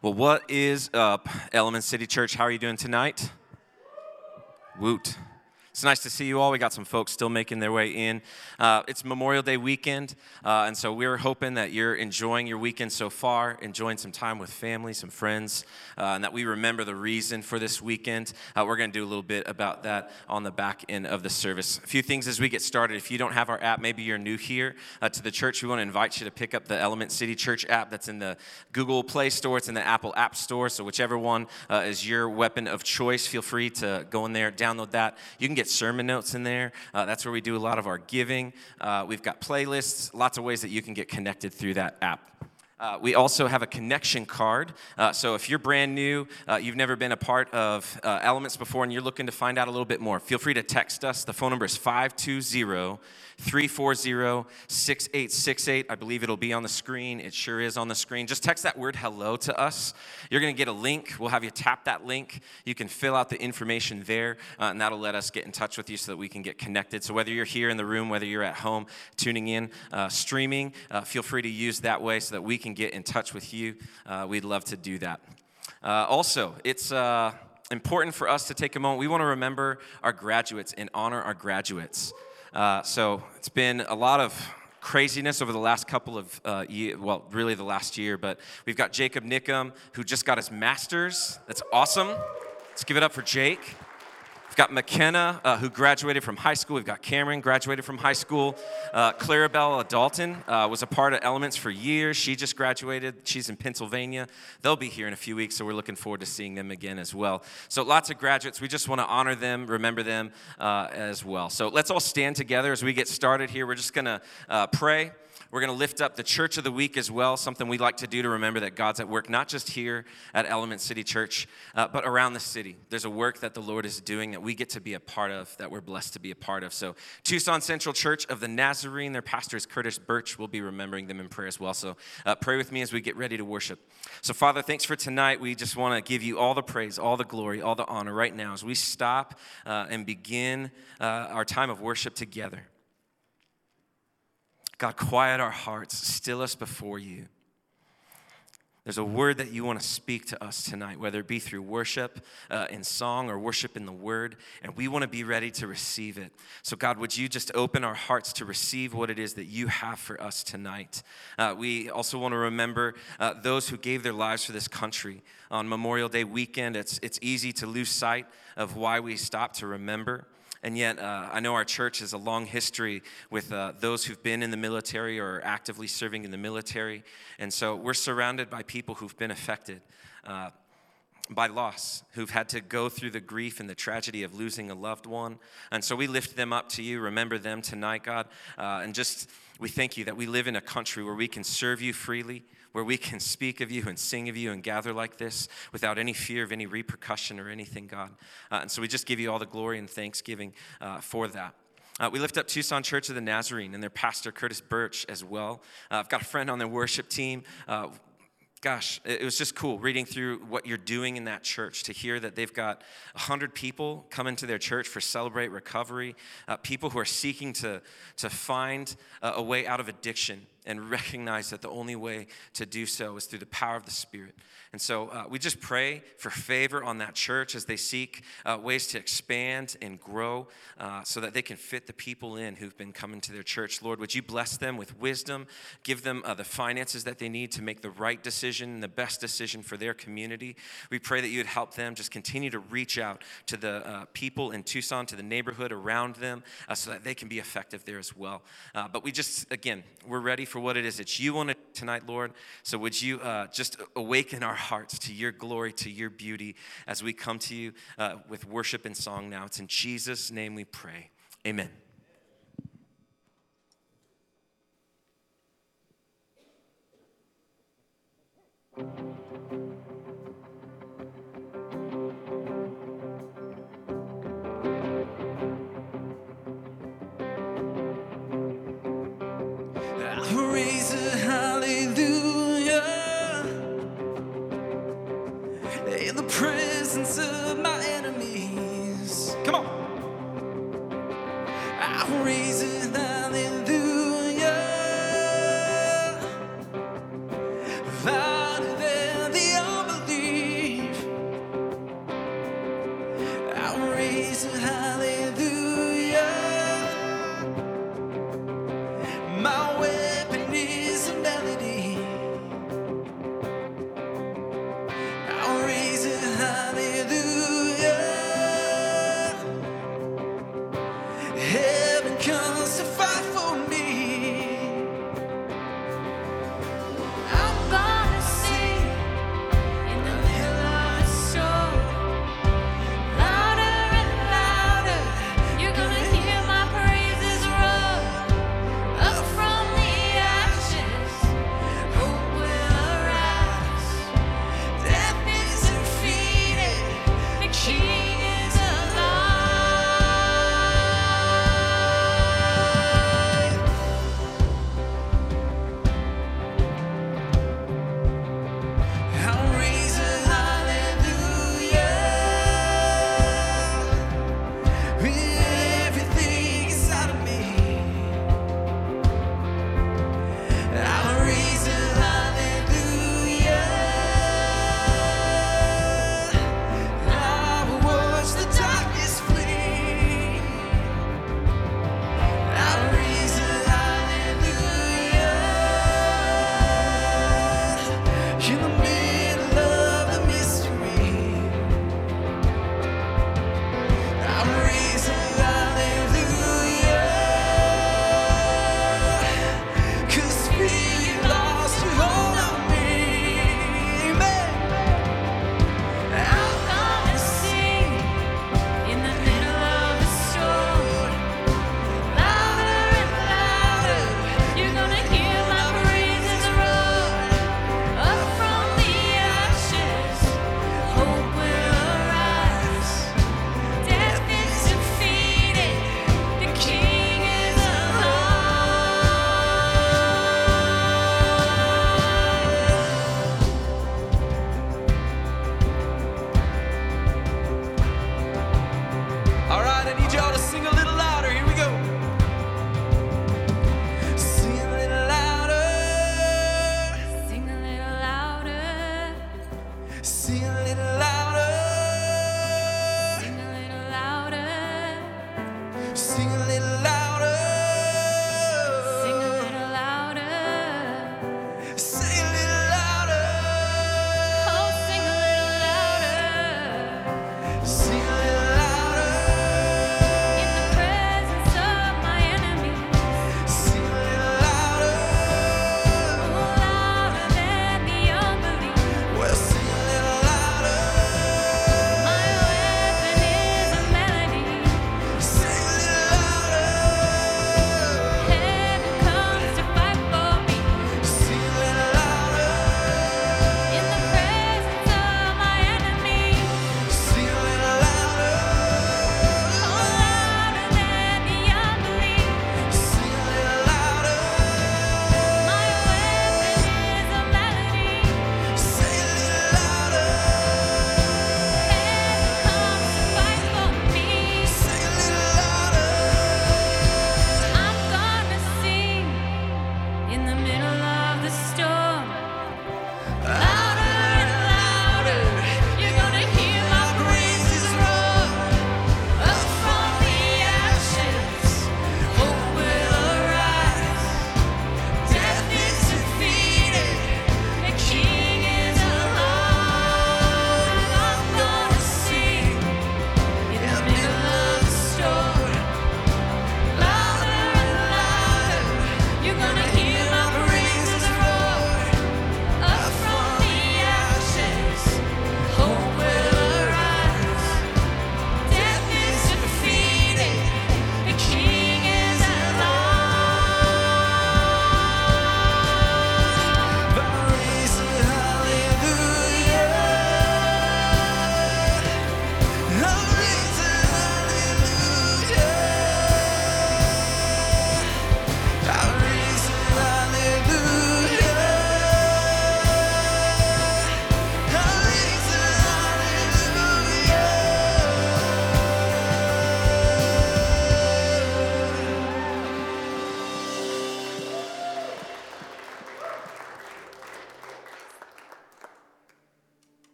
Well, what is up, Element City Church? How are you doing tonight? Woot. It's nice to see you all. We got some folks still making their way in. Uh, it's Memorial Day weekend, uh, and so we're hoping that you're enjoying your weekend so far, enjoying some time with family, some friends, uh, and that we remember the reason for this weekend. Uh, we're going to do a little bit about that on the back end of the service. A few things as we get started. If you don't have our app, maybe you're new here uh, to the church, we want to invite you to pick up the Element City Church app that's in the Google Play Store, it's in the Apple App Store. So, whichever one uh, is your weapon of choice, feel free to go in there, download that. You can get sermon notes in there. Uh, that's where we do a lot of our giving. Uh, we've got playlists, lots of ways that you can get connected through that app. Uh, we also have a connection card. Uh, so if you're brand new, uh, you've never been a part of uh, Elements before, and you're looking to find out a little bit more, feel free to text us. The phone number is 520 340 6868. I believe it'll be on the screen. It sure is on the screen. Just text that word hello to us. You're going to get a link. We'll have you tap that link. You can fill out the information there, uh, and that'll let us get in touch with you so that we can get connected. So whether you're here in the room, whether you're at home tuning in, uh, streaming, feel free to use that way so that we can can get in touch with you, uh, we'd love to do that. Uh, also, it's uh, important for us to take a moment. We want to remember our graduates and honor our graduates. Uh, so it's been a lot of craziness over the last couple of uh, years, well, really the last year, but we've got Jacob Nickum, who just got his master's. That's awesome. Let's give it up for Jake got McKenna, uh, who graduated from high school. We've got Cameron, graduated from high school. Uh, Clarabelle Dalton uh, was a part of Elements for years. She just graduated. She's in Pennsylvania. They'll be here in a few weeks, so we're looking forward to seeing them again as well. So, lots of graduates. We just want to honor them, remember them uh, as well. So, let's all stand together as we get started here. We're just going to uh, pray. We're going to lift up the church of the week as well, something we like to do to remember that God's at work, not just here at Element City Church, uh, but around the city. There's a work that the Lord is doing that we get to be a part of, that we're blessed to be a part of. So, Tucson Central Church of the Nazarene, their pastor is Curtis Birch. We'll be remembering them in prayer as well. So, uh, pray with me as we get ready to worship. So, Father, thanks for tonight. We just want to give you all the praise, all the glory, all the honor right now as we stop uh, and begin uh, our time of worship together. God, quiet our hearts, still us before you. There's a word that you want to speak to us tonight, whether it be through worship uh, in song or worship in the word, and we want to be ready to receive it. So, God, would you just open our hearts to receive what it is that you have for us tonight? Uh, we also want to remember uh, those who gave their lives for this country. On Memorial Day weekend, it's, it's easy to lose sight of why we stop to remember. And yet, uh, I know our church has a long history with uh, those who've been in the military or actively serving in the military. And so we're surrounded by people who've been affected uh, by loss, who've had to go through the grief and the tragedy of losing a loved one. And so we lift them up to you. Remember them tonight, God. Uh, and just, we thank you that we live in a country where we can serve you freely where we can speak of you and sing of you and gather like this without any fear of any repercussion or anything, God. Uh, and so we just give you all the glory and thanksgiving uh, for that. Uh, we lift up Tucson Church of the Nazarene and their pastor, Curtis Birch, as well. Uh, I've got a friend on their worship team. Uh, gosh, it was just cool reading through what you're doing in that church to hear that they've got 100 people come into their church for Celebrate Recovery, uh, people who are seeking to, to find a way out of addiction and recognize that the only way to do so is through the power of the Spirit. And so uh, we just pray for favor on that church as they seek uh, ways to expand and grow uh, so that they can fit the people in who've been coming to their church. Lord, would you bless them with wisdom, give them uh, the finances that they need to make the right decision, the best decision for their community. We pray that you would help them just continue to reach out to the uh, people in Tucson, to the neighborhood around them, uh, so that they can be effective there as well. but we just, again, we're ready for what it is that you want to tonight, Lord. So would you just awaken our hearts, to your glory, to your beauty, as we come to you uh, with worship and song now. It's in Jesus' name we pray. Amen. Amen. enemies. Come on. I'm them.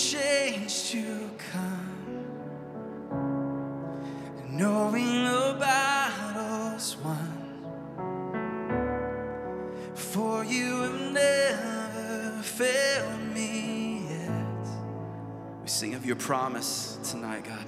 change to come, and knowing the battle's won. For you have never failed me yet. We sing of your promise tonight, God.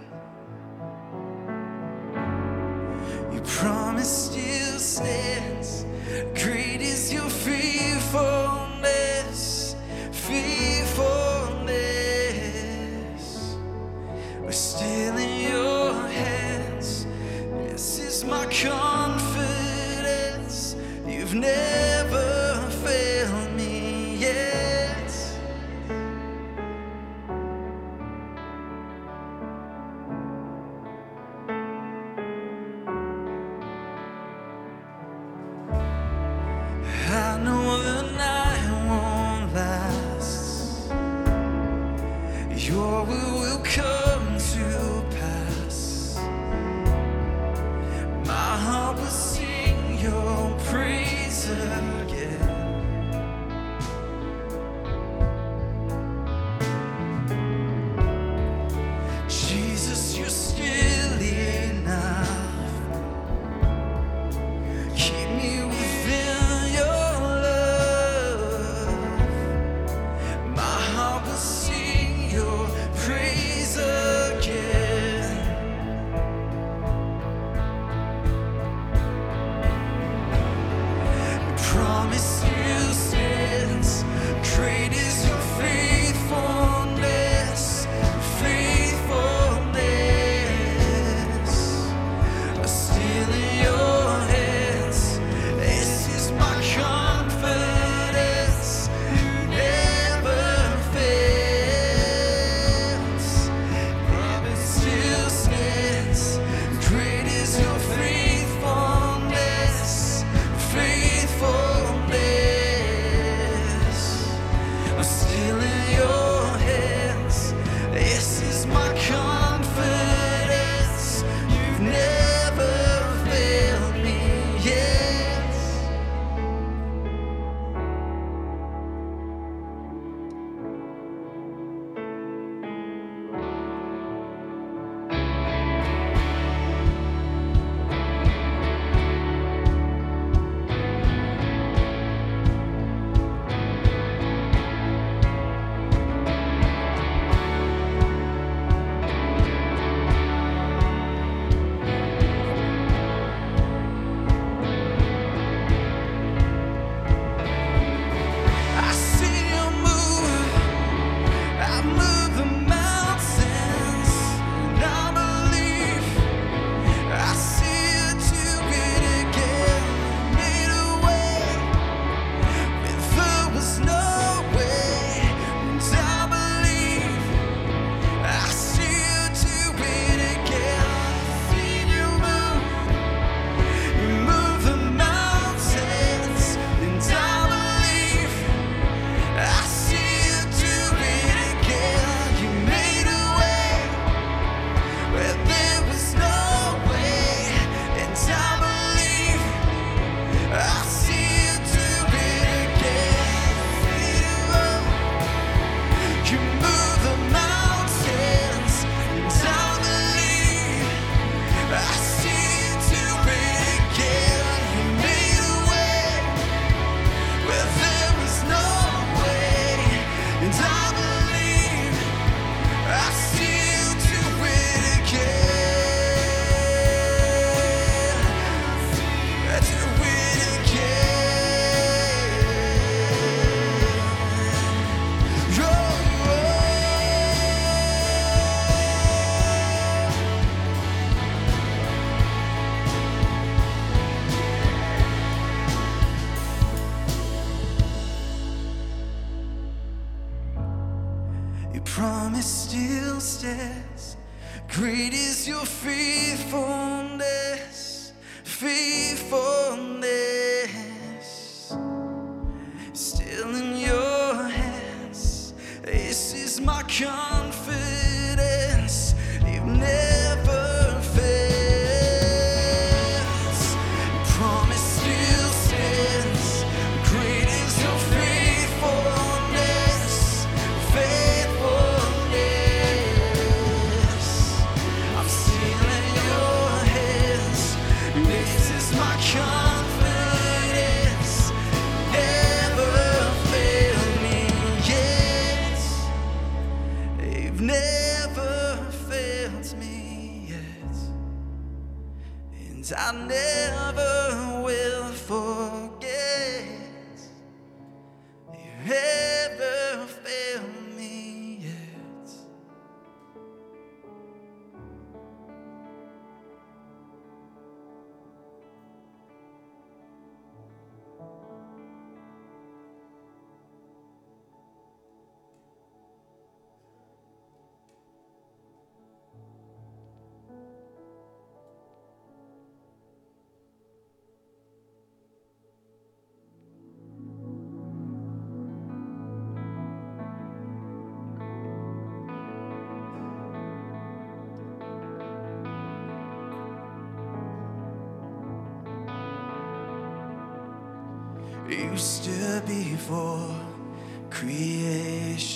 Stood before creation.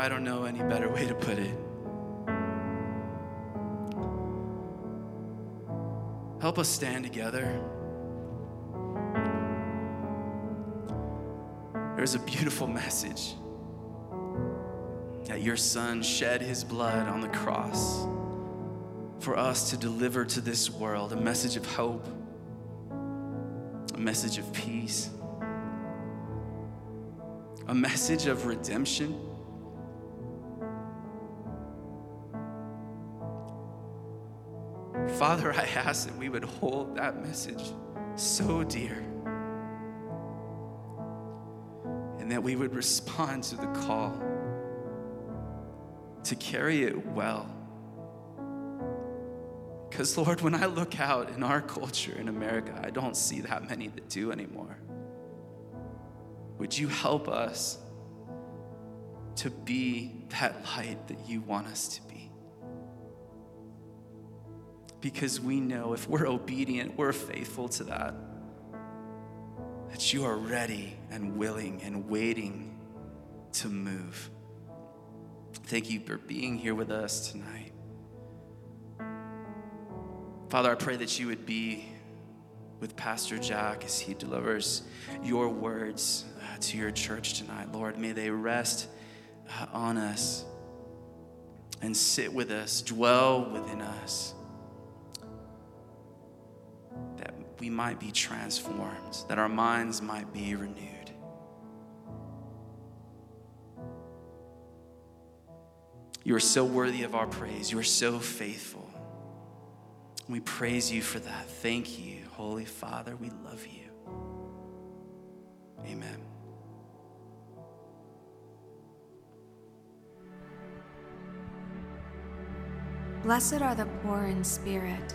I don't know any better way to put it. Help us stand together. There's a beautiful message that your son shed his blood on the cross for us to deliver to this world a message of hope, a message of peace, a message of redemption. Father, I ask that we would hold that message so dear and that we would respond to the call to carry it well. Because, Lord, when I look out in our culture in America, I don't see that many that do anymore. Would you help us to be that light that you want us to be? Because we know if we're obedient, we're faithful to that, that you are ready and willing and waiting to move. Thank you for being here with us tonight. Father, I pray that you would be with Pastor Jack as he delivers your words uh, to your church tonight. Lord, may they rest uh, on us and sit with us, dwell within us, we might be transformed, that our minds might be renewed. You are so worthy of our praise. You are so faithful. We praise you for that. Thank you, Holy Father. We love you. Amen. Blessed are the poor in spirit,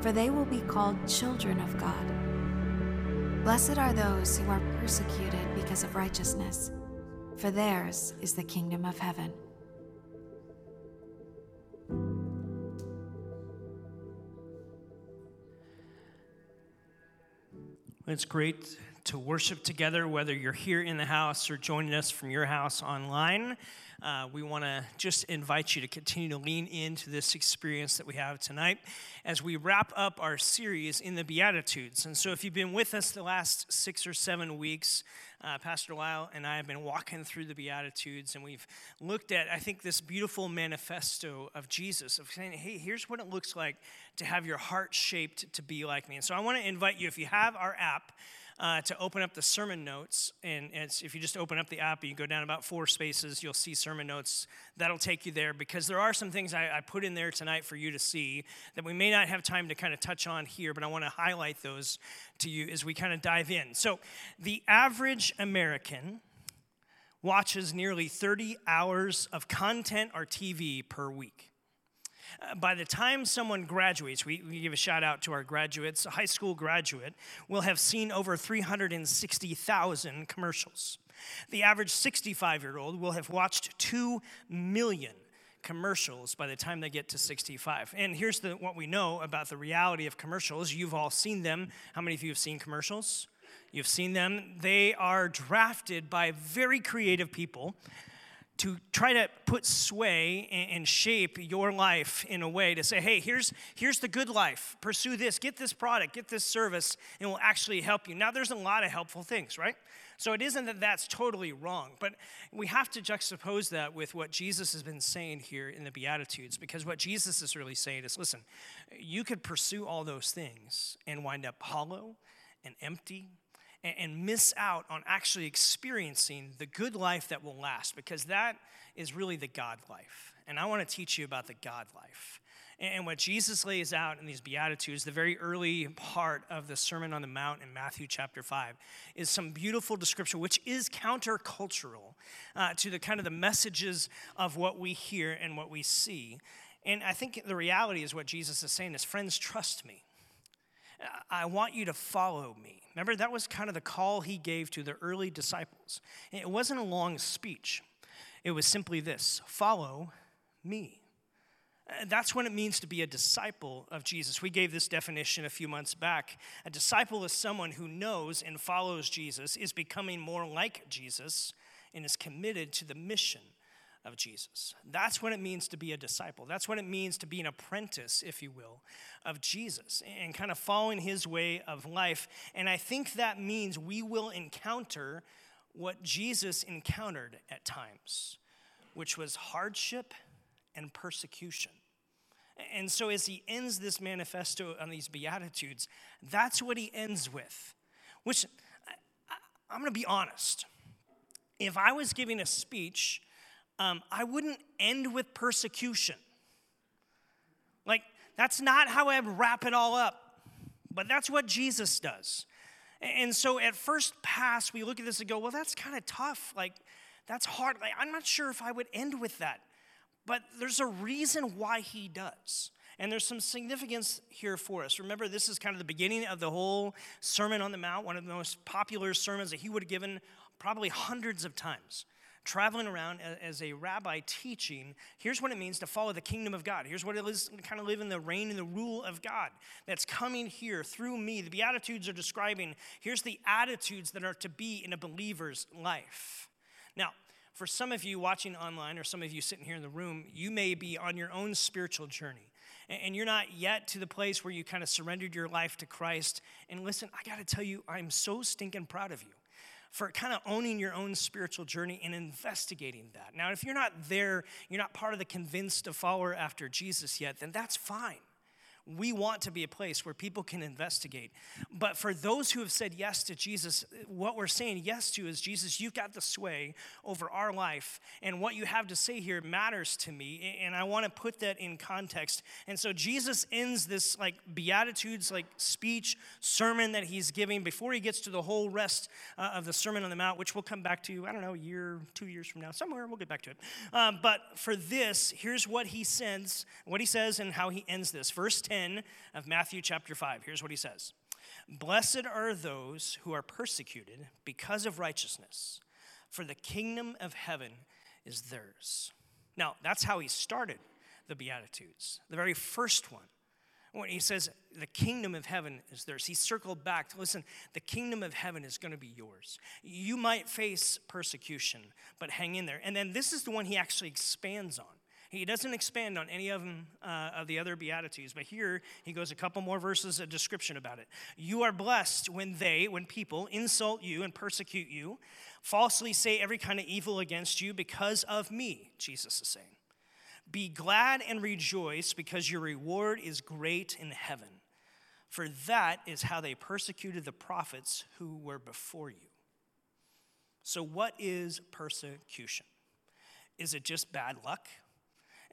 for they will be called children of God. Blessed are those who are persecuted because of righteousness, for theirs is the kingdom of heaven. It's great to worship together, whether you're here in the house or joining us from your house online. Uh, we want to just invite you to continue to lean into this experience that we have tonight as we wrap up our series in the Beatitudes. And so, if you've been with us the last six or seven weeks, uh, Pastor Lyle and I have been walking through the Beatitudes, and we've looked at, I think, this beautiful manifesto of Jesus of saying, hey, here's what it looks like to have your heart shaped to be like me. And so, I want to invite you, if you have our app, uh, to open up the sermon notes. And if you just open up the app, and you go down about four spaces, you'll see sermon notes. That'll take you there because there are some things I, I put in there tonight for you to see that we may not have time to kind of touch on here, but I want to highlight those to you as we kind of dive in. So, the average American watches nearly 30 hours of content or TV per week. Uh, by the time someone graduates, we, we give a shout out to our graduates, a high school graduate will have seen over 360,000 commercials. The average 65 year old will have watched 2 million commercials by the time they get to 65. And here's the, what we know about the reality of commercials. You've all seen them. How many of you have seen commercials? You've seen them. They are drafted by very creative people to try to put sway and shape your life in a way to say, hey, here's, here's the good life. Pursue this, get this product, get this service, and will actually help you. Now, there's a lot of helpful things, right? So it isn't that that's totally wrong, but we have to juxtapose that with what Jesus has been saying here in the Beatitudes, because what Jesus is really saying is listen, you could pursue all those things and wind up hollow and empty and, and miss out on actually experiencing the good life that will last because that is really the God life. And I want to teach you about the God life. And what Jesus lays out in these Beatitudes, the very early part of the Sermon on the Mount in Matthew chapter 5, is some beautiful description, which is countercultural uh, to the kind of the messages of what we hear and what we see. And I think the reality is what Jesus is saying is, friends, trust me. I want you to follow me. Remember, that was kind of the call he gave to the early disciples. It wasn't a long speech, it was simply this follow me. Uh, That's what it means to be a disciple of Jesus. We gave this definition a few months back. A disciple is someone who knows and follows Jesus, is becoming more like Jesus, and is committed to the mission of Jesus. That's what it means to be a disciple. That's what it means to be an apprentice, if you will, of Jesus and kind of following his way of life. And I think that means we will encounter what Jesus encountered at times, which was hardship and persecution. And so, as he ends this manifesto on these Beatitudes, that's what he ends with. Which, I, am going to be honest. If I was giving a speech, um, I wouldn't end with persecution. Like, that's not how I'd wrap it all up. But that's what Jesus does. And so at first pass, we look at this and go, well, that's kind of tough. Like, that's hard. Like, I'm not sure if I would end with that. But there's a reason why he does. And there's some significance here for us. Remember, this is kind of the beginning of the whole Sermon on the Mount, one of the most popular sermons that he would have given probably hundreds of times traveling around as a rabbi teaching, here's what it means to follow the kingdom of God. Here's what it is to kind of live in the reign and the rule of God that's coming here through me. The Beatitudes are describing here's the attitudes that are to be in a believer's life. Now, for some of you watching online or some of you sitting here in the room, you may be on your own spiritual journey. And you're not yet to the place where you kind of surrendered your life to Christ. And listen, I got to tell you, I'm so stinking proud of you for kind of owning your own spiritual journey and investigating that. Now, if you're not there, you're not part of the convinced follower after Jesus yet, then that's fine. We want to be a place where people can investigate. But for those who have said yes to Jesus, what we're saying yes to is Jesus, you've got the sway over our life. And what you have to say here matters to me. And I want to put that in context. And so Jesus ends this like Beatitudes, like speech, sermon that he's giving before he gets to the whole rest uh, of the Sermon on the Mount, which we'll come back to, I don't know, a year, two years from now, somewhere. We'll get back to it. Um, but for this, here's what he sends, what he says, and how he ends this. Verse 10 of Matthew chapter 5. Here's what he says Blessed are those who are persecuted because of righteousness, for the kingdom of heaven is theirs. Now, that's how he started the Beatitudes, the very first one. When he says the kingdom of heaven is theirs, he circled back listen, the kingdom of heaven is going to be yours. You might face persecution, but hang in there. And then this is the one he actually expands on. He doesn't expand on any of them uh, of the other beatitudes, but here he goes a couple more verses of description about it. You are blessed when they, when people insult you and persecute you, falsely say every kind of evil against you because of me. Jesus is saying, "Be glad and rejoice, because your reward is great in heaven, for that is how they persecuted the prophets who were before you." So, what is persecution? Is it just bad luck?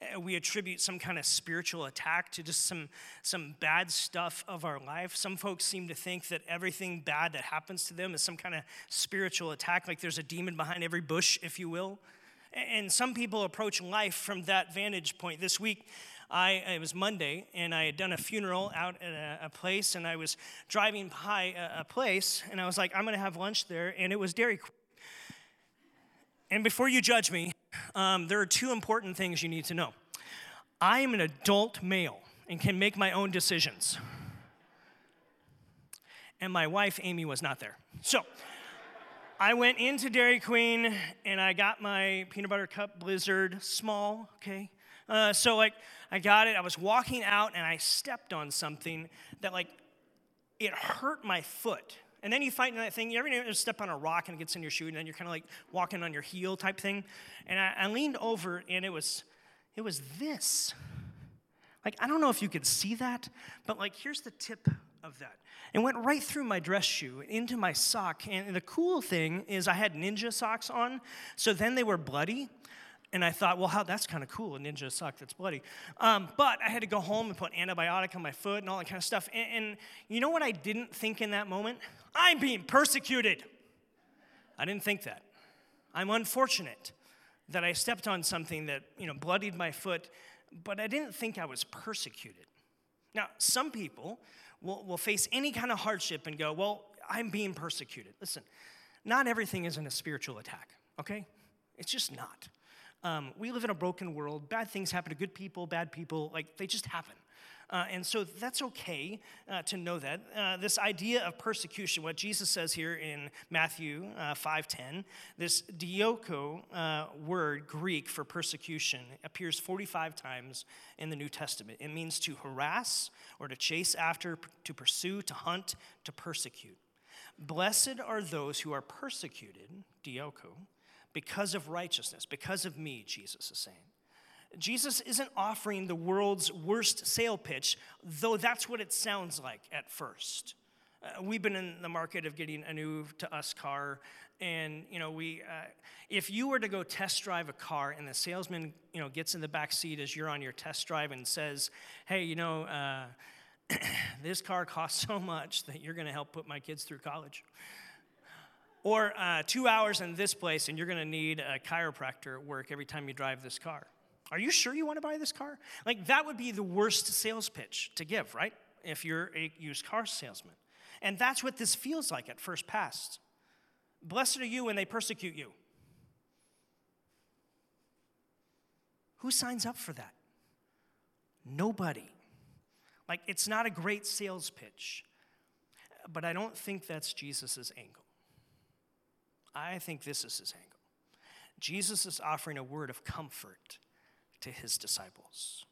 Uh, we attribute some kind of spiritual attack to just some, some bad stuff of our life. Some folks seem to think that everything bad that happens to them is some kind of spiritual attack, like there's a demon behind every bush, if you will. And some people approach life from that vantage point. This week, I, it was Monday, and I had done a funeral out at a, a place, and I was driving by a, a place, and I was like, I'm going to have lunch there, and it was Dairy Queen. And before you judge me, um, there are two important things you need to know. I am an adult male and can make my own decisions. And my wife, Amy, was not there. So I went into Dairy Queen and I got my peanut butter cup blizzard, small, okay? Uh, so, like, I got it. I was walking out and I stepped on something that, like, it hurt my foot. And then you fight in that thing, you ever step on a rock and it gets in your shoe, and then you're kind of like walking on your heel type thing. And I, I leaned over, and it was, it was this. Like, I don't know if you could see that, but like, here's the tip of that. It went right through my dress shoe into my sock. And the cool thing is, I had ninja socks on, so then they were bloody. And I thought, well, how that's kind of cool. A ninja sock that's bloody. Um, but I had to go home and put antibiotic on my foot and all that kind of stuff. And, and you know what I didn't think in that moment? I'm being persecuted. I didn't think that. I'm unfortunate that I stepped on something that, you know, bloodied my foot, but I didn't think I was persecuted. Now, some people will, will face any kind of hardship and go, Well, I'm being persecuted. Listen, not everything isn't a spiritual attack, okay? It's just not. Um, we live in a broken world. Bad things happen to good people, bad people, like they just happen. Uh, and so that's okay uh, to know that. Uh, this idea of persecution, what Jesus says here in Matthew uh, 5.10, this dioko uh, word, Greek for persecution, appears 45 times in the New Testament. It means to harass or to chase after, to pursue, to hunt, to persecute. Blessed are those who are persecuted, dioko, because of righteousness, because of me, Jesus is saying. Jesus isn't offering the world's worst sale pitch, though that's what it sounds like at first. Uh, we've been in the market of getting a new to us car, and you know, we uh, if you were to go test drive a car, and the salesman you know gets in the back seat as you're on your test drive and says, "Hey, you know." Uh, this car costs so much that you're going to help put my kids through college. Or uh, two hours in this place, and you're going to need a chiropractor at work every time you drive this car. Are you sure you want to buy this car? Like, that would be the worst sales pitch to give, right? If you're a used car salesman. And that's what this feels like at first pass. Blessed are you when they persecute you. Who signs up for that? Nobody. Like, it's not a great sales pitch. But I don't think that's Jesus' angle. I think this is his angle. Jesus is offering a word of comfort to his disciples.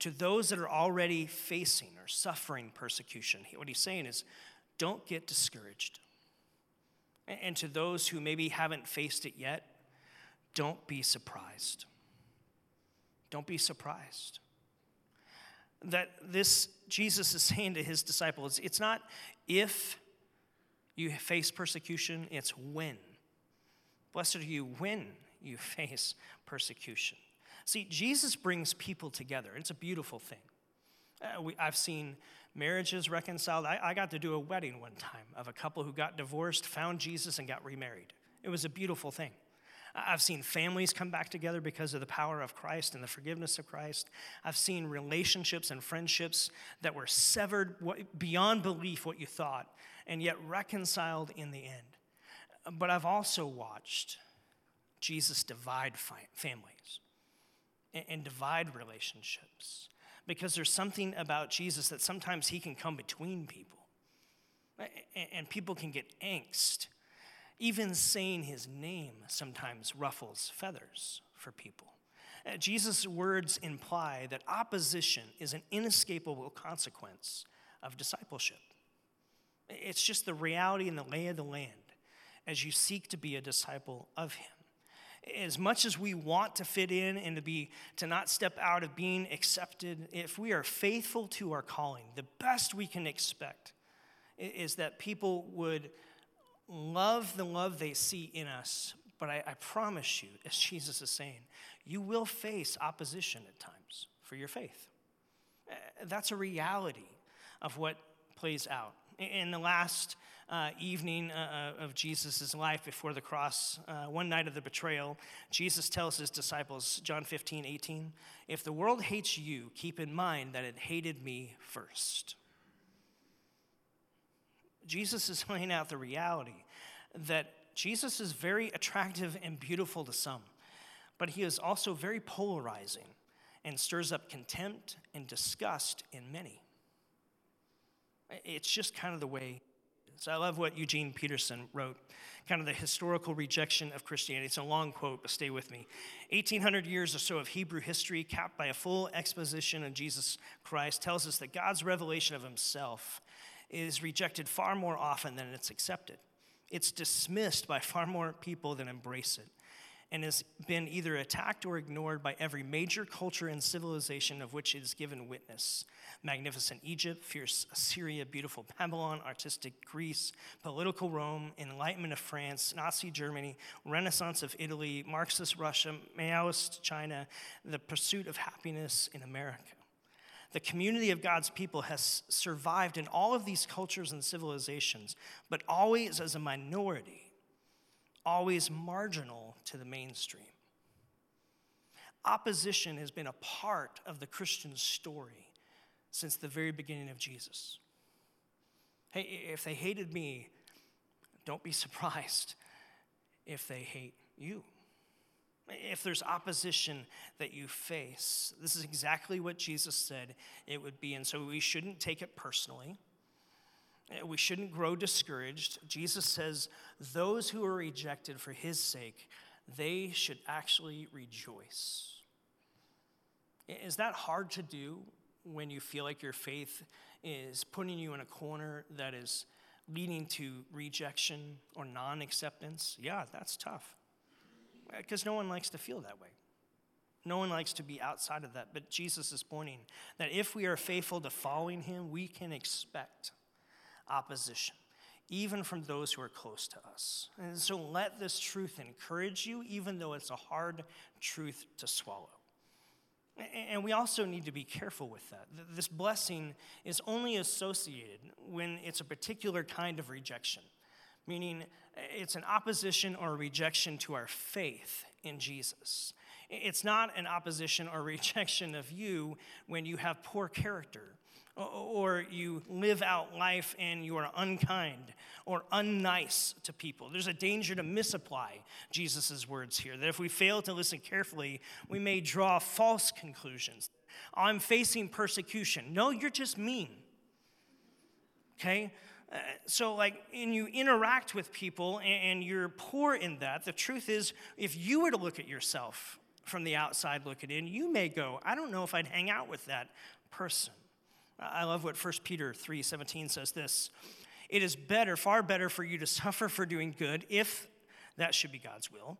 To those that are already facing or suffering persecution, what he's saying is don't get discouraged. And to those who maybe haven't faced it yet, don't be surprised. Don't be surprised. That this, Jesus is saying to his disciples, it's not if you face persecution, it's when. Blessed are you when you face persecution. See, Jesus brings people together. It's a beautiful thing. Uh, we, I've seen marriages reconciled. I, I got to do a wedding one time of a couple who got divorced, found Jesus, and got remarried. It was a beautiful thing. I've seen families come back together because of the power of Christ and the forgiveness of Christ. I've seen relationships and friendships that were severed beyond belief what you thought, and yet reconciled in the end. But I've also watched Jesus divide families and, divide relationships because there's something about Jesus that sometimes he can come between people, and people can get angst even saying his name sometimes ruffles feathers for people. Uh, Jesus' words imply that opposition is an inescapable consequence of discipleship. It's just the reality and the lay of the land as you seek to be a disciple of him. As much as we want to fit in and to be to not step out of being accepted, if we are faithful to our calling, the best we can expect is that people would love the love they see in us. But I, I promise you, as Jesus is saying, you will face opposition at times for your faith. Uh, That's a reality of what plays out. In the last uh, evening uh, of Jesus' life before the cross, uh, one night of the betrayal, Jesus tells his disciples, John 15, 18, if the world hates you, keep in mind that it hated me first. Jesus is laying out the reality that Jesus is very attractive and beautiful to some, but he is also very polarizing and stirs up contempt and disgust in many. It's just kind of the way. So I love what Eugene Peterson wrote, kind of the historical rejection of Christianity. It's a long quote, but stay with me. 1800 years or so of Hebrew history, capped by a full exposition of Jesus Christ, tells us that God's revelation of himself is rejected far more often than it's accepted. It's dismissed by far more people than embrace it. and has been either attacked or ignored by every major culture and civilization of which it has given witness. Magnificent Egypt, fierce Assyria, beautiful Babylon, artistic Greece, political Rome, enlightenment of France, Nazi Germany, Renaissance of Italy, Marxist Russia, Maoist China, the pursuit of happiness in America. The community of God's people has survived in all of these cultures and civilizations, but always as a minority always marginal to the mainstream. Opposition has been a part of the Christian story since the very beginning of Jesus. Hey, if they hated me, don't be surprised if they hate you. If there's opposition that you face, this is exactly what Jesus said it would be. And so we shouldn't take it personally. Uh, We shouldn't grow discouraged. Jesus says, those who are rejected for his sake, they should actually rejoice. Is that hard to do when you feel like your faith is putting you in a corner that is leading to rejection or non acceptance? Yeah, that's tough. Because no one likes to feel that way. No one likes to be outside of that. But Jesus is pointing that if we are faithful to following him, we can expect opposition, even from those who are close to us. And so let this truth encourage you, even though it's a hard truth to swallow. And we also need to be careful with that. This blessing is only associated when it's a particular kind of rejection, meaning it's an opposition or rejection to our faith in Jesus. It's not an opposition or rejection of you when you have poor character or you live out life and you are unkind or unnice to people. There's a danger to misapply Jesus' words here, that if we fail to listen carefully, we may draw false conclusions. I'm facing persecution. No, you're just mean. Okay? So, like, and you interact with people and, and you're poor in that. The truth is, if you were to look at yourself from the outside looking in, you may go, I don't know if I'd hang out with that person. I love what 1 Peter 3:17 says this. It is better, far better for you to suffer for doing good, if that should be God's will,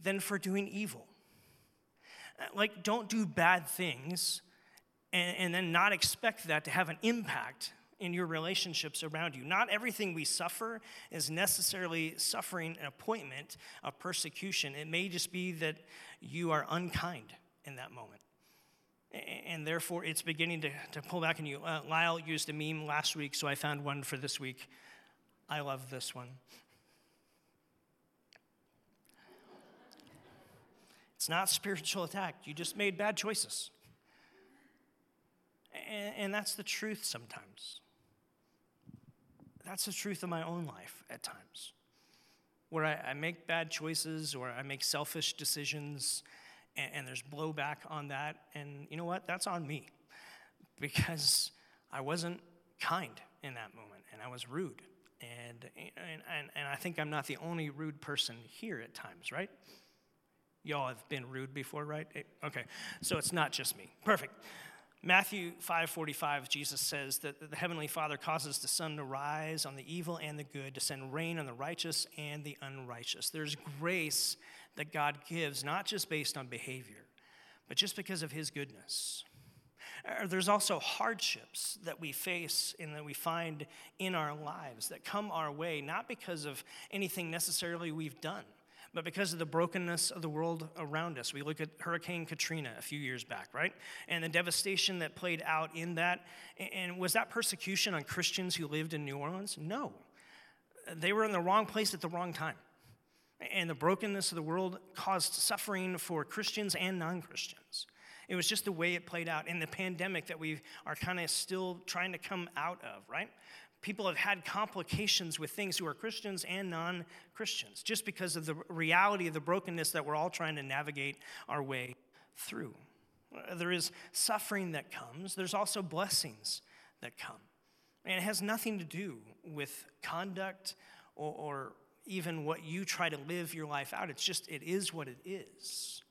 than for doing evil. Uh, Like, don't do bad things and, and then not expect that to have an impact in your relationships around you. Not everything we suffer is necessarily suffering an appointment of persecution. It may just be that you are unkind in that moment. And therefore, it's beginning to, to pull back on you. Uh, Lyle used a meme last week, so I found one for this week. I love this one. It's not spiritual attack. You just made bad choices. And, and that's the truth sometimes. That's the truth of my own life at times, where I, I make bad choices or I make selfish decisions, and, and there's blowback on that. And you know what? That's on me because I wasn't kind in that moment and I was rude. And, and, and, and I think I'm not the only rude person here at times, right? Y'all have been rude before, right? Eh, Okay, so it's not just me. Perfect. Matthew 5:45, Jesus says that the heavenly Father causes the sun to rise on the evil and the good, to send rain on the righteous and the unrighteous. There's grace that God gives, not just based on behavior, but just because of His goodness. Uh, There's also hardships that we face and that we find in our lives that come our way, not because of anything necessarily we've done, but because of the brokenness of the world around us. We look at Hurricane Katrina a few years back, right? And the devastation that played out in that. And was that persecution on Christians who lived in New Orleans? No. They were in the wrong place at the wrong time. And the brokenness of the world caused suffering for Christians and non Christians. It was just the way it played out in the pandemic that we are kind of still trying to come out of, right? People have had complications with things who are Christians and non Christians just because of the reality of the brokenness that we're all trying to navigate our way through. Uh, There is suffering that comes, there's also blessings that come. And it has nothing to do with conduct or, or even what you try to live your life out. It's just, it is what it is.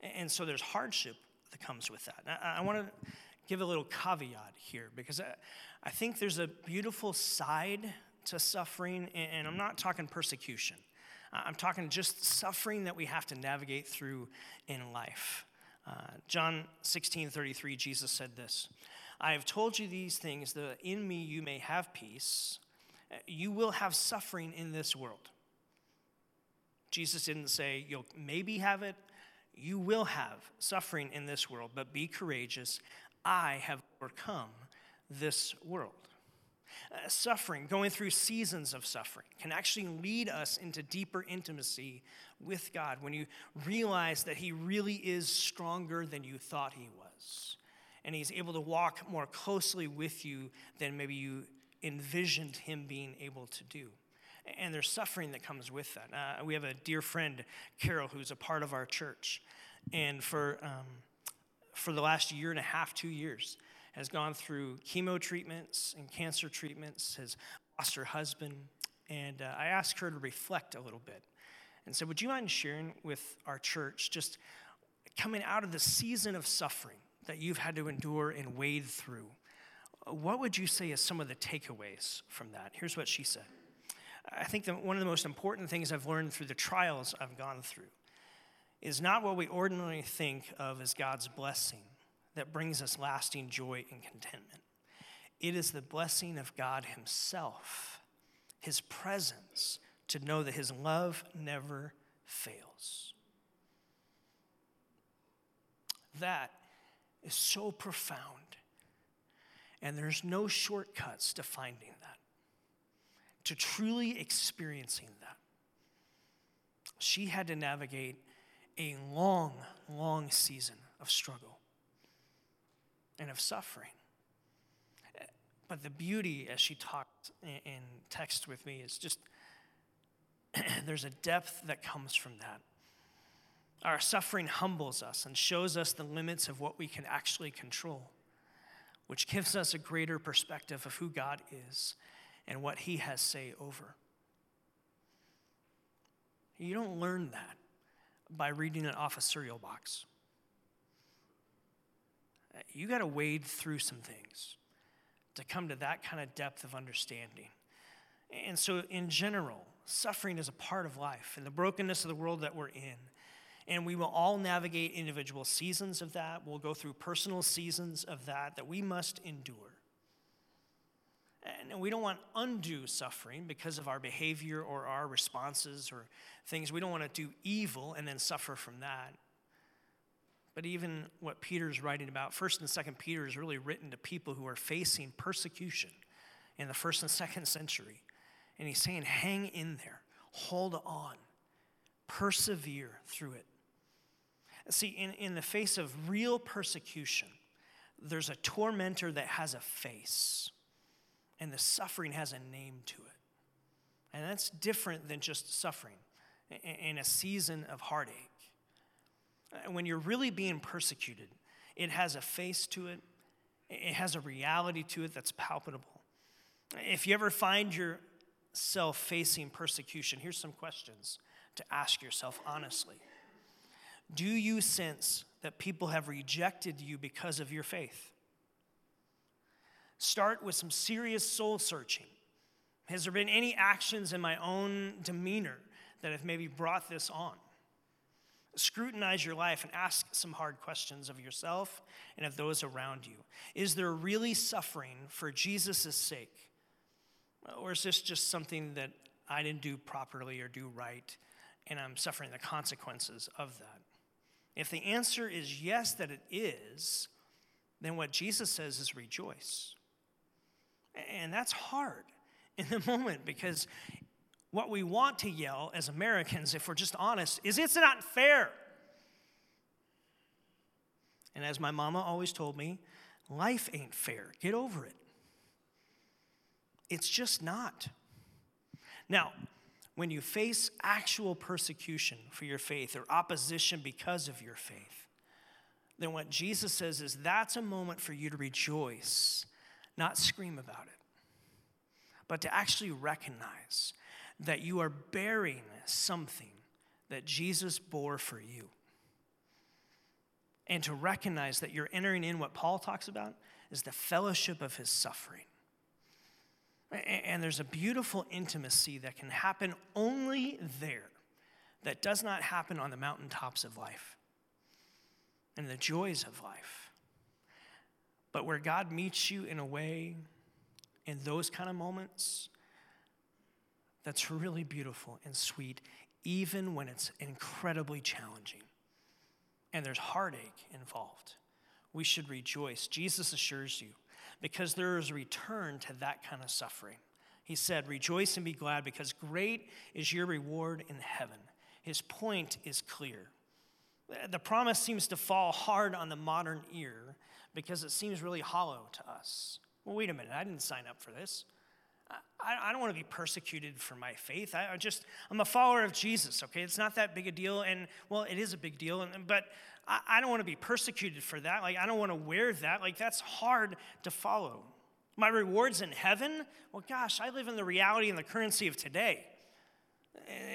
And so there's hardship that comes with that. I, I want to give a little caveat here because I, I think there's a beautiful side to suffering, and, I'm not talking persecution. I'm talking just suffering that we have to navigate through in life. Uh, John 16 33, Jesus said this I have told you these things that in me you may have peace. You will have suffering in this world. Jesus didn't say you'll maybe have it, you will have suffering in this world, but be courageous. I have overcome this world. Uh, suffering, going through seasons of suffering, can actually lead us into deeper intimacy with God when you realize that He really is stronger than you thought He was. And He's able to walk more closely with you than maybe you envisioned Him being able to do. And there's suffering that comes with that. Uh, we have a dear friend, Carol, who's a part of our church. And for, um, for the last year and a half, two years, has gone through chemo treatments and cancer treatments, has lost her husband. And uh, I asked her to reflect a little bit and said, Would you mind sharing with our church just coming out of the season of suffering that you've had to endure and wade through? What would you say is some of the takeaways from that? Here's what she said. I think that one of the most important things I've learned through the trials I've gone through is not what we ordinarily think of as God's blessing that brings us lasting joy and contentment. It is the blessing of God Himself, His presence, to know that His love never fails. That is so profound, and there's no shortcuts to finding that to truly experiencing that. She had to navigate a long, long season of struggle and of suffering. But the beauty, as she talked in- text with me, is just there's a depth that comes from that. Our suffering humbles us and shows us the limits of what we can actually control, which gives us a greater perspective of who God is and what he has say over. You don't learn that by reading it off a cereal box. You got to wade through some things to come to that kind of depth of understanding. And so, in general, suffering is a part of life and the brokenness of the world that we're in. And we will all navigate individual seasons of that. We'll go through personal seasons of that that we must endure. And we don't want undue suffering because of our behavior or our responses or things. We don't want to do evil and then suffer from that. But even what Peter's writing about, 1st and 2nd Peter is really written to people who are facing persecution in the 1st and 2nd century. And he's saying, hang in there, hold on, persevere through it. See, in, in the face of real persecution, there's a tormentor that has a face and the suffering has a name to it. And that's different than just suffering in a season of heartache. When you're really being persecuted, it has a face to it, it has a reality to it that's palpable. If you ever find yourself facing persecution, here's some questions to ask yourself honestly. Do you sense that people have rejected you because of your faith? start with some serious soul searching. Has there been any actions in my own demeanor that have maybe brought this on? Scrutinize your life and ask some hard questions of yourself and of those around you. Is there really suffering for Jesus' sake? Or is this just something that I didn't do properly or do right, and I'm suffering the consequences of that? If the answer is yes, that it is, then what Jesus says is rejoice. And that's hard in the moment because what we want to yell as Americans, if we're just honest, is it's not fair. And as my mama always told me, life ain't fair. Get over it. It's just not. Now, when you face actual persecution for your faith or opposition because of your faith, then what Jesus says is that's a moment for you to rejoice, not scream about it, but to actually recognize that you are bearing something that Jesus bore for you. And to recognize that you're entering in what Paul talks about is the fellowship of his suffering. And there's a beautiful intimacy that can happen only there that does not happen on the mountaintops of life and the joys of life, but where God meets you in a way in those kind of moments that's really beautiful and sweet, even when it's incredibly challenging and there's heartache involved. We should rejoice. Jesus assures you, because there is a return to that kind of suffering. He said, Rejoice and be glad, because great is your reward in heaven. His point is clear. The promise seems to fall hard on the modern ear because it seems really hollow to us. Well, wait a minute, I didn't sign up for this. I, I don't want to be persecuted for my faith. I, I just, I'm a follower of Jesus, okay? It's not that big a deal. And, well, it is a big deal, and, but I, I don't want to be persecuted for that. Like, I don't want to wear that. Like, that's hard to follow. My rewards in heaven? Well, gosh, I live in the reality and the currency of today.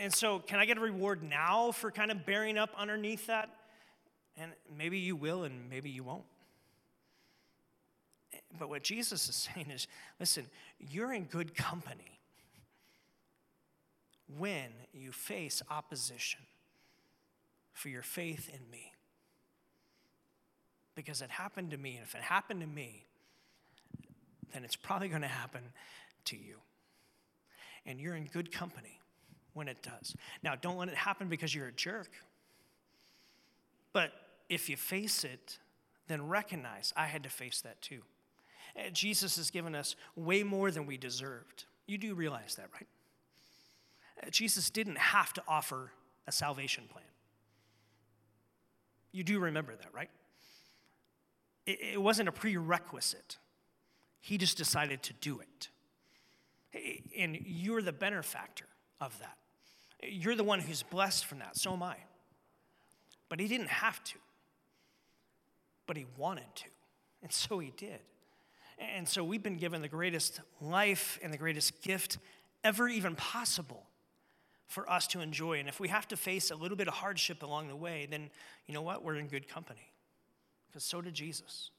And so, can I get a reward now for kind of bearing up underneath that? And maybe you will, and maybe you won't. But what Jesus is saying is listen, you're in good company when you face opposition for your faith in me. Because it happened to me, and if it happened to me, then it's probably going to happen to you. And you're in good company when it does. Now, don't let it happen because you're a jerk. But if you face it, then recognize I had to face that too. Uh, Jesus has given us way more than we deserved. You do realize that, right? Uh, Jesus didn't have to offer a salvation plan. You do remember that, right? It, it wasn't a prerequisite. He just decided to do it. And you're the benefactor of that. You're the one who's blessed from that. So am I. But he didn't have to. But he wanted to. And so he did. And so we've been given the greatest life and the greatest gift ever even possible for us to enjoy. And if we have to face a little bit of hardship along the way, then you know what? We're in good company. Because so did Jesus.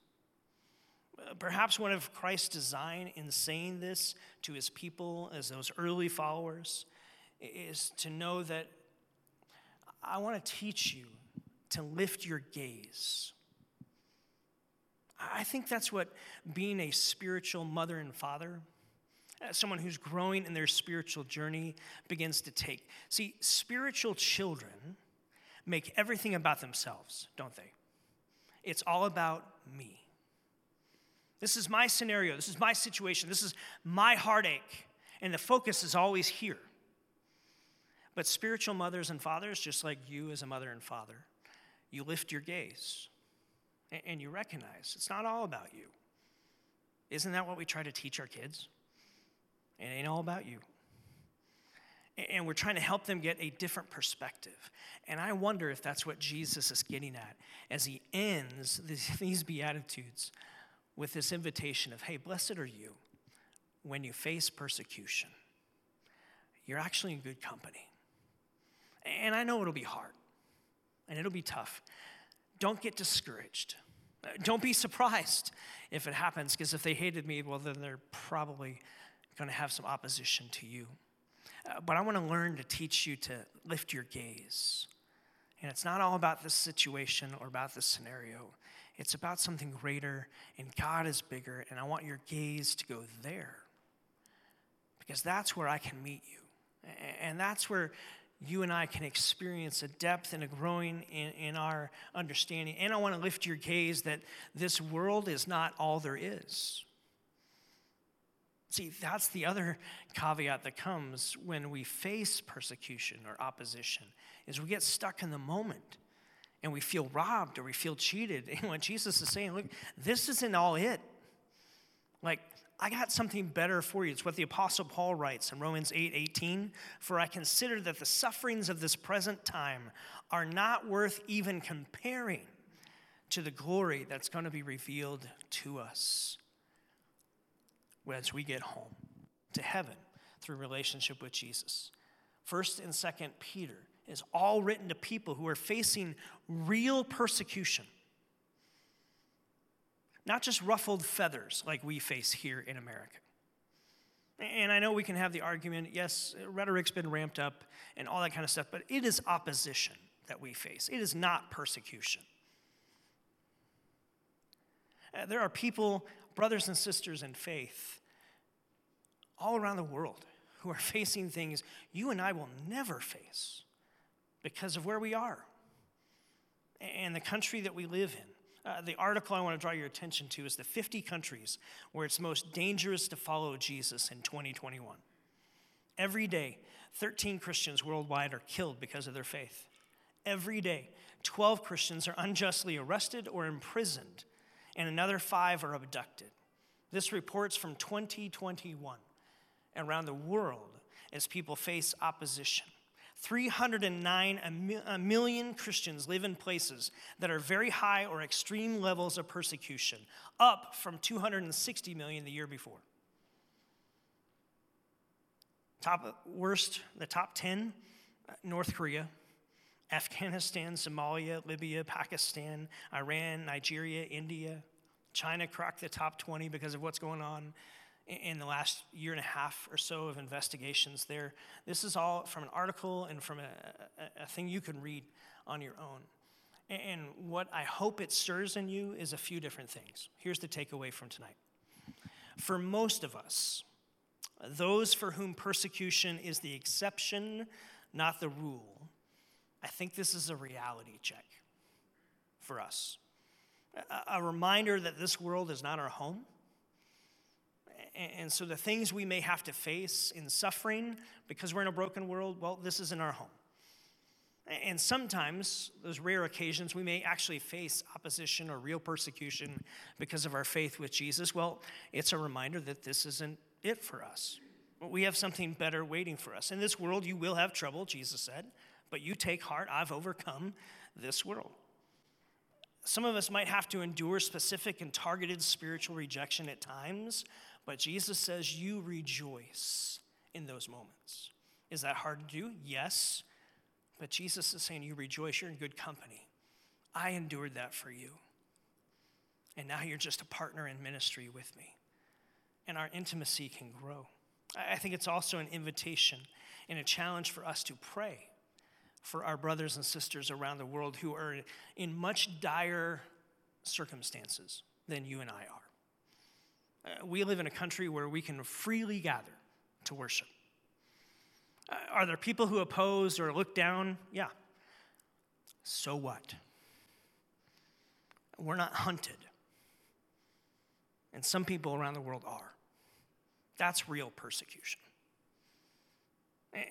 Uh, Perhaps one of Christ's design in saying this to his people as those early followers is to know that I want to teach you to lift your gaze. I think that's what being a spiritual mother and father, uh, someone who's growing in their spiritual journey, begins to take. See, spiritual children make everything about themselves, don't they? It's all about me. This is my scenario. This is my situation. This is my heartache. And the focus is always here. But spiritual mothers and fathers, just like you as a mother and father, you lift your gaze and you recognize it's not all about you. Isn't that what we try to teach our kids? It ain't all about you. And we're trying to help them get a different perspective. And I wonder if that's what Jesus is getting at as he ends these, Beatitudes with this invitation of, hey, blessed are you when you face persecution. You're actually in good company. And I know it'll be hard and it'll be tough. Don't get discouraged. Uh, Don't be surprised if it happens, because if they hated me, well, then they're probably going to have some opposition to you. Uh, but I want to learn to teach you to lift your gaze. And it's not all about this situation or about this scenario, it's about something greater, and God is bigger, and I want your gaze to go there. Because that's where I can meet you. And that's where you and I can experience a depth and a growing in, in our understanding. And I want to lift your gaze that this world is not all there is. See, that's the other caveat that comes when we face persecution or opposition is we get stuck in the moment and we feel robbed or we feel cheated. And what Jesus is saying, look, this isn't all it. Like, I got something better for you. It's what the Apostle Paul writes in Romans 8 18. For I consider that the sufferings of this present time are not worth even comparing to the glory that's going to be revealed to us as we get home to heaven through relationship with Jesus. First and second Peter is all written to people who are facing real persecution. Not just ruffled feathers like we face here in America. And I know we can have the argument yes, rhetoric's been ramped up and all that kind of stuff, but it is opposition that we face. It is not persecution. Uh, There are people, brothers and sisters in faith, all around the world who are facing things you and I will never face because of where we are and the country that we live in. Uh, the article I want to draw your attention to is the 50 countries where it's most dangerous to follow Jesus in 2021. Every day, 13 Christians worldwide are killed because of their faith. Every day, 12 Christians are unjustly arrested or imprisoned, and another five are abducted. This reports from 2021 around the world as people face opposition. 309 a million Christians live in places that are very high or extreme levels of persecution, up from 260 million the year before. Top worst, the top 10 uh, North Korea, Afghanistan, Somalia, Libya, Pakistan, Iran, Nigeria, India. China cracked the top 20 because of what's going on in the last year and a half or so of investigations there. This is all from an article and from a, a, a thing you can read on your own. And what I hope it stirs in you is a few different things. Here's the takeaway from tonight. For most of us, those for whom persecution is the exception, not the rule, I think this is a reality check for us. A, a reminder that this world is not our home. And so the things we may have to face in suffering because we're in a broken world, well, this isn't our home. And sometimes, those rare occasions, we may actually face opposition or real persecution because of our faith with Jesus. Well, it's a reminder that this isn't it for us. We have something better waiting for us. In this world, you will have trouble, Jesus said, but you take heart, I've overcome this world. Some of us might have to endure specific and targeted spiritual rejection at times, but Jesus says you rejoice in those moments. Is that hard to do? Yes. But Jesus is saying you rejoice, you're in good company. I endured that for you. And now you're just a partner in ministry with me. And our intimacy can grow. I think it's also an invitation and a challenge for us to pray for our brothers and sisters around the world who are in much dire circumstances than you and I are. Uh, we live in a country where we can freely gather to worship. Uh, are there people who oppose or look down? Yeah. So what? We're not hunted. And some people around the world are. That's real persecution.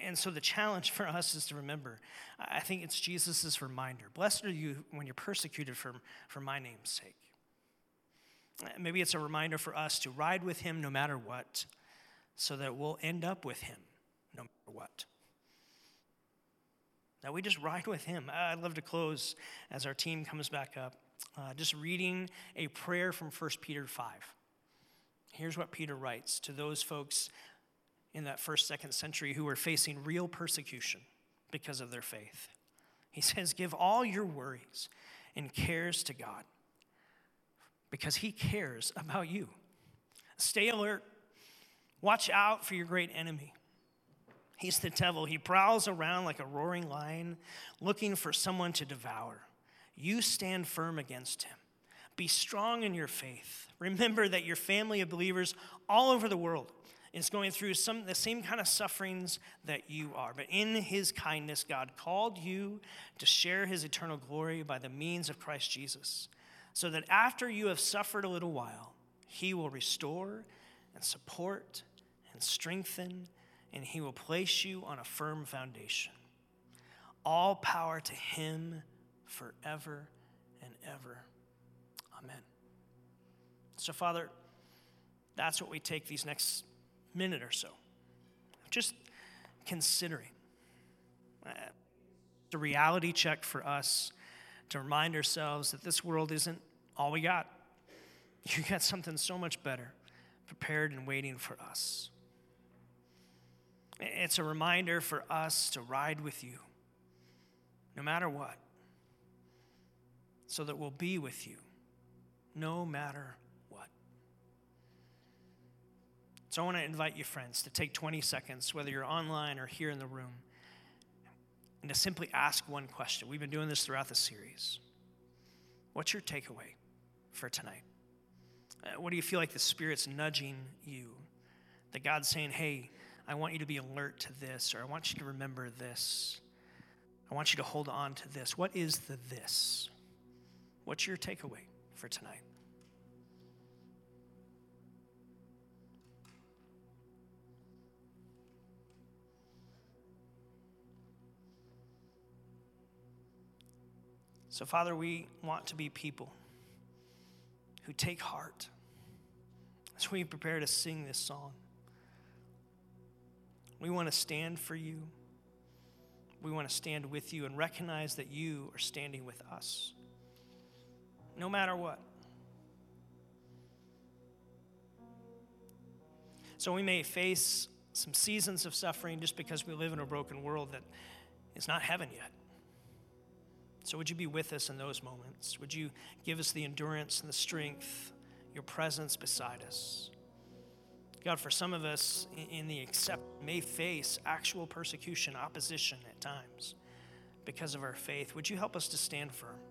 And so the challenge for us is to remember, I think it's Jesus' reminder. Blessed are you when you're persecuted for, for my name's sake. Maybe it's a reminder for us to ride with him no matter what, so that we'll end up with him no matter what. That we just ride with him. I'd love to close as our team comes back up, uh, just reading a prayer from 1 Peter 5. Here's what Peter writes to those folks in that first, second century who were facing real persecution because of their faith. He says, Give all your worries and cares to God because He cares about you. Stay alert. Watch out for your great enemy. He's the devil. He prowls around like a roaring lion looking for someone to devour. You stand firm against him. Be strong in your faith. Remember that your family of believers all over the world is going through some the same kind of sufferings that you are. But in his kindness, God called you to share his eternal glory by the means of Christ Jesus, so that after you have suffered a little while, he will restore and support and strengthen, and he will place you on a firm foundation. All power to him forever and ever. Amen. So, Father, that's what we take these next minute or so. Just considering the reality check for us to remind ourselves that this world isn't all we got. You got something so much better prepared and waiting for us. It's a reminder for us to ride with you no matter what, so that we'll be with you no matter what. So I want to invite you, friends, to take 20 seconds, whether you're online or here in the room, and to simply ask one question. We've been doing this throughout the series. What's your takeaway for tonight? Uh, what do you feel like the Spirit's nudging you? That God's saying, hey, I want you to be alert to this, or I want you to remember this. I want you to hold on to this. What is the this? What's your takeaway for tonight? So, Father, we want to be people who take heart as we prepare to sing this song. We want to stand for you. We want to stand with you and recognize that you are standing with us, no matter what. So we may face some seasons of suffering just because we live in a broken world that is not heaven yet. So would you be with us in those moments? Would you give us the endurance and the strength, your presence beside us? God, for some of us in- the accept may face actual persecution, opposition at times because of our faith. Would you help us to stand firm?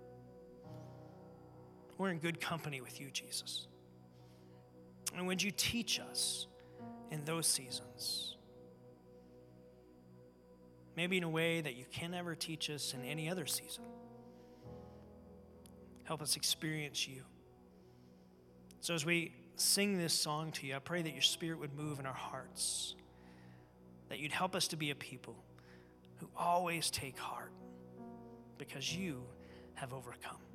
We're in good company with you, Jesus. And would you teach us in those seasons? Maybe in a way that you can never teach us in any other season. Help us experience you. So as we sing this song to you, I pray that your spirit would move in our hearts, that you'd help us to be a people who always take heart because you have overcome.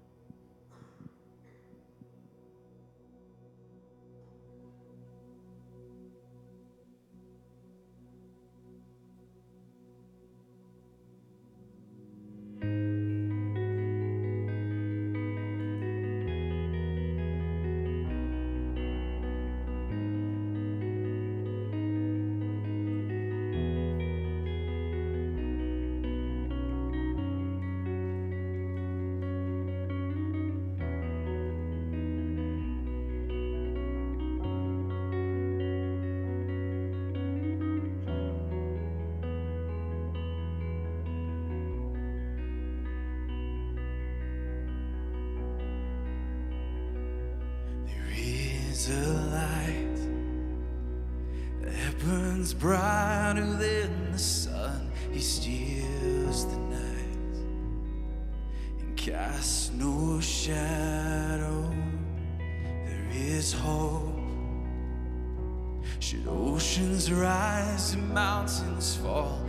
Brighter than the sun. He steals the night and casts no shadow. There is hope. Should oceans rise and mountains fall,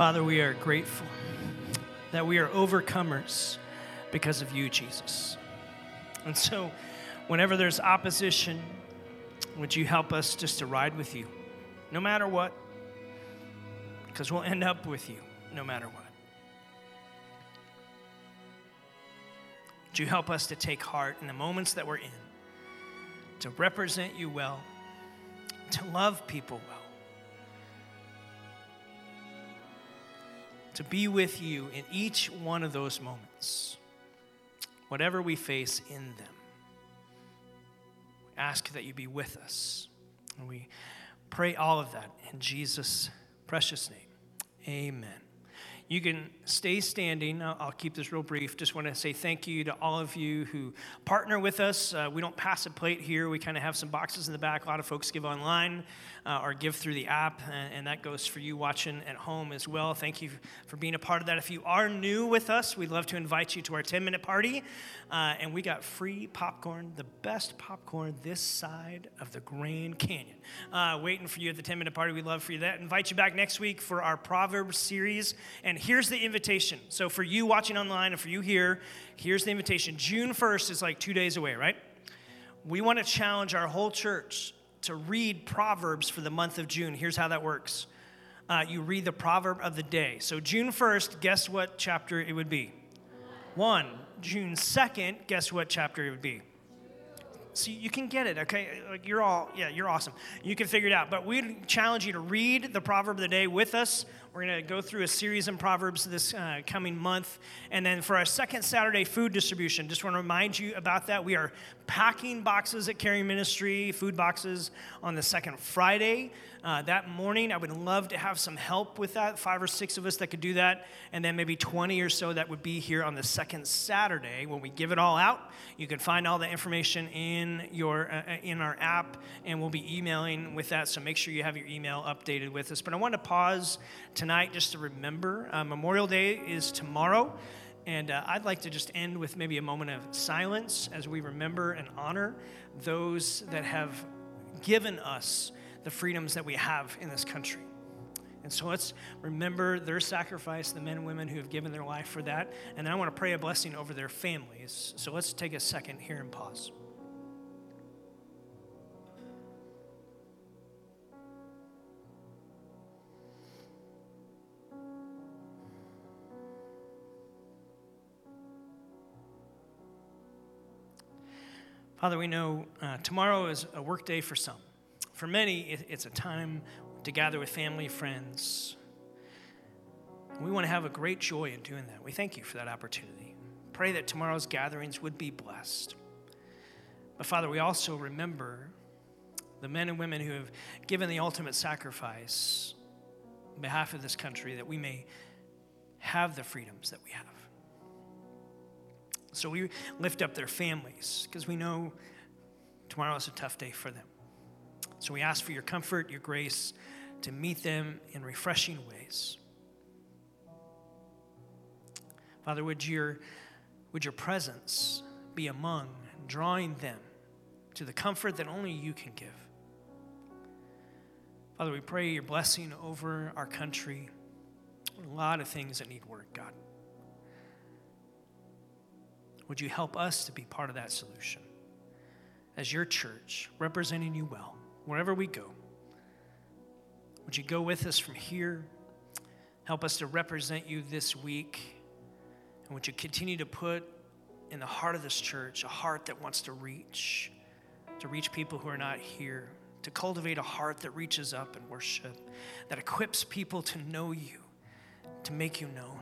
Father, we are grateful that we are overcomers because of you, Jesus. And so, whenever there's opposition, would you help us just to ride with you, no matter what? Because we'll end up with you, no matter what. Would you help us to take heart in the moments that we're in, to represent you well, to love people well, to be with you in each one of those moments, whatever we face in them. We ask that you be with us. And we pray all of that in Jesus' precious name. Amen. You can stay standing. I'll keep this real brief. Just want to say thank you to all of you who partner with us. Uh, we don't pass a plate here. We kind of have some boxes in the back. A lot of folks give online uh, or give through the app, and, and that goes for you watching at home as well. Thank you for being a part of that. If you are new with us, we'd love to invite you to our 10 minute party. Uh, and we got free popcorn, the best popcorn this side of the Grand Canyon. Uh, waiting for you at the 10 minute party. We'd love for you that. Invite you back next week for our Proverbs series. And here's the invitation. So for you watching online and for you here, here's the invitation. June 1st is like two days away, right? We want to challenge our whole church to read Proverbs for the month of June. Here's how that works uh, you read the proverb of the day. So, June 1st, guess what chapter it would be? One. June 2nd, guess what chapter it would be? You can get it, okay? Like you're all, yeah, you're awesome. You can figure it out. But we challenge you to read the proverb of the day with us. We're going to go through a series in Proverbs this uh, coming month. And then for our second Saturday food distribution, just want to remind you about that. We are packing boxes at Caring Ministry, food boxes on the second Friday. Uh, that morning, I would love to have some help with that. Five or six of us that could do that. And then maybe 20 or so that would be here on the second Saturday when we give it all out. You can find all the information in, your, uh, in our app, and we'll be emailing with that. So make sure you have your email updated with us. But I want to pause tonight just to remember uh, Memorial Day is tomorrow. And uh, I'd like to just end with maybe a moment of silence as we remember and honor those that have given us the freedoms that we have in this country. And so let's remember their sacrifice, the men and women who have given their life for that. And I want to pray a blessing over their families. So let's take a second here and pause. Father, we know uh, tomorrow is a work day for some. For many, it's a time to gather with family, friends. We want to have a great joy in doing that. We thank you for that opportunity. Pray that tomorrow's gatherings would be blessed. But Father, we also remember the men and women who have given the ultimate sacrifice on behalf of this country that we may have the freedoms that we have. So we lift up their families because we know tomorrow is a tough day for them. So we ask for your comfort, your grace to meet them in refreshing ways. Father, would your, would your presence be among, drawing them to the comfort that only you can give? Father, we pray your blessing over our country. A lot of things that need work, God. Would you help us to be part of that solution? As your church, representing you well, wherever we go. Would you go with us from here? Help us to represent you this week. And would you continue to put in the heart of this church a heart that wants to reach, to reach people who are not here, to cultivate a heart that reaches up and worship, that equips people to know you, to make you known,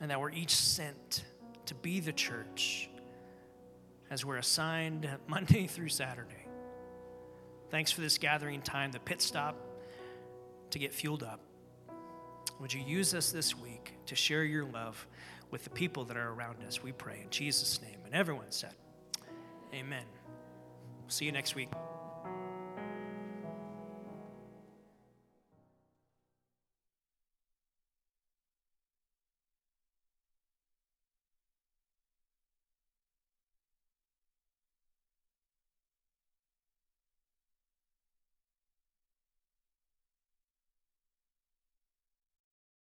and that we're each sent to be the church as we're assigned Monday through Saturday. Thanks for this gathering time, the pit stop to get fueled up. Would you use us this week to share your love with the people that are around us? We pray in Jesus' name. And everyone said, Amen. See you next week.